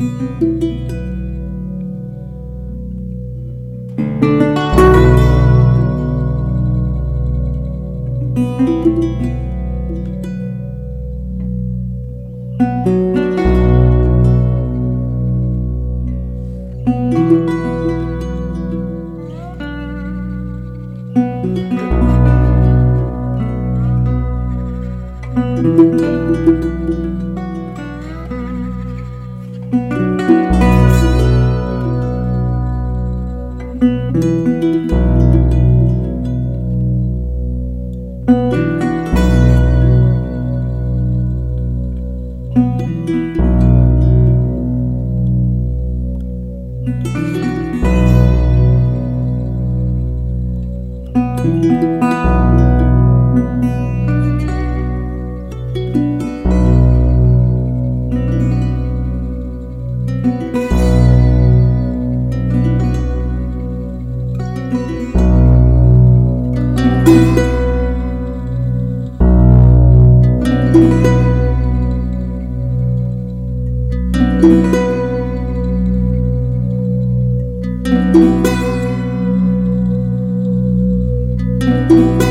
Música Música thank you.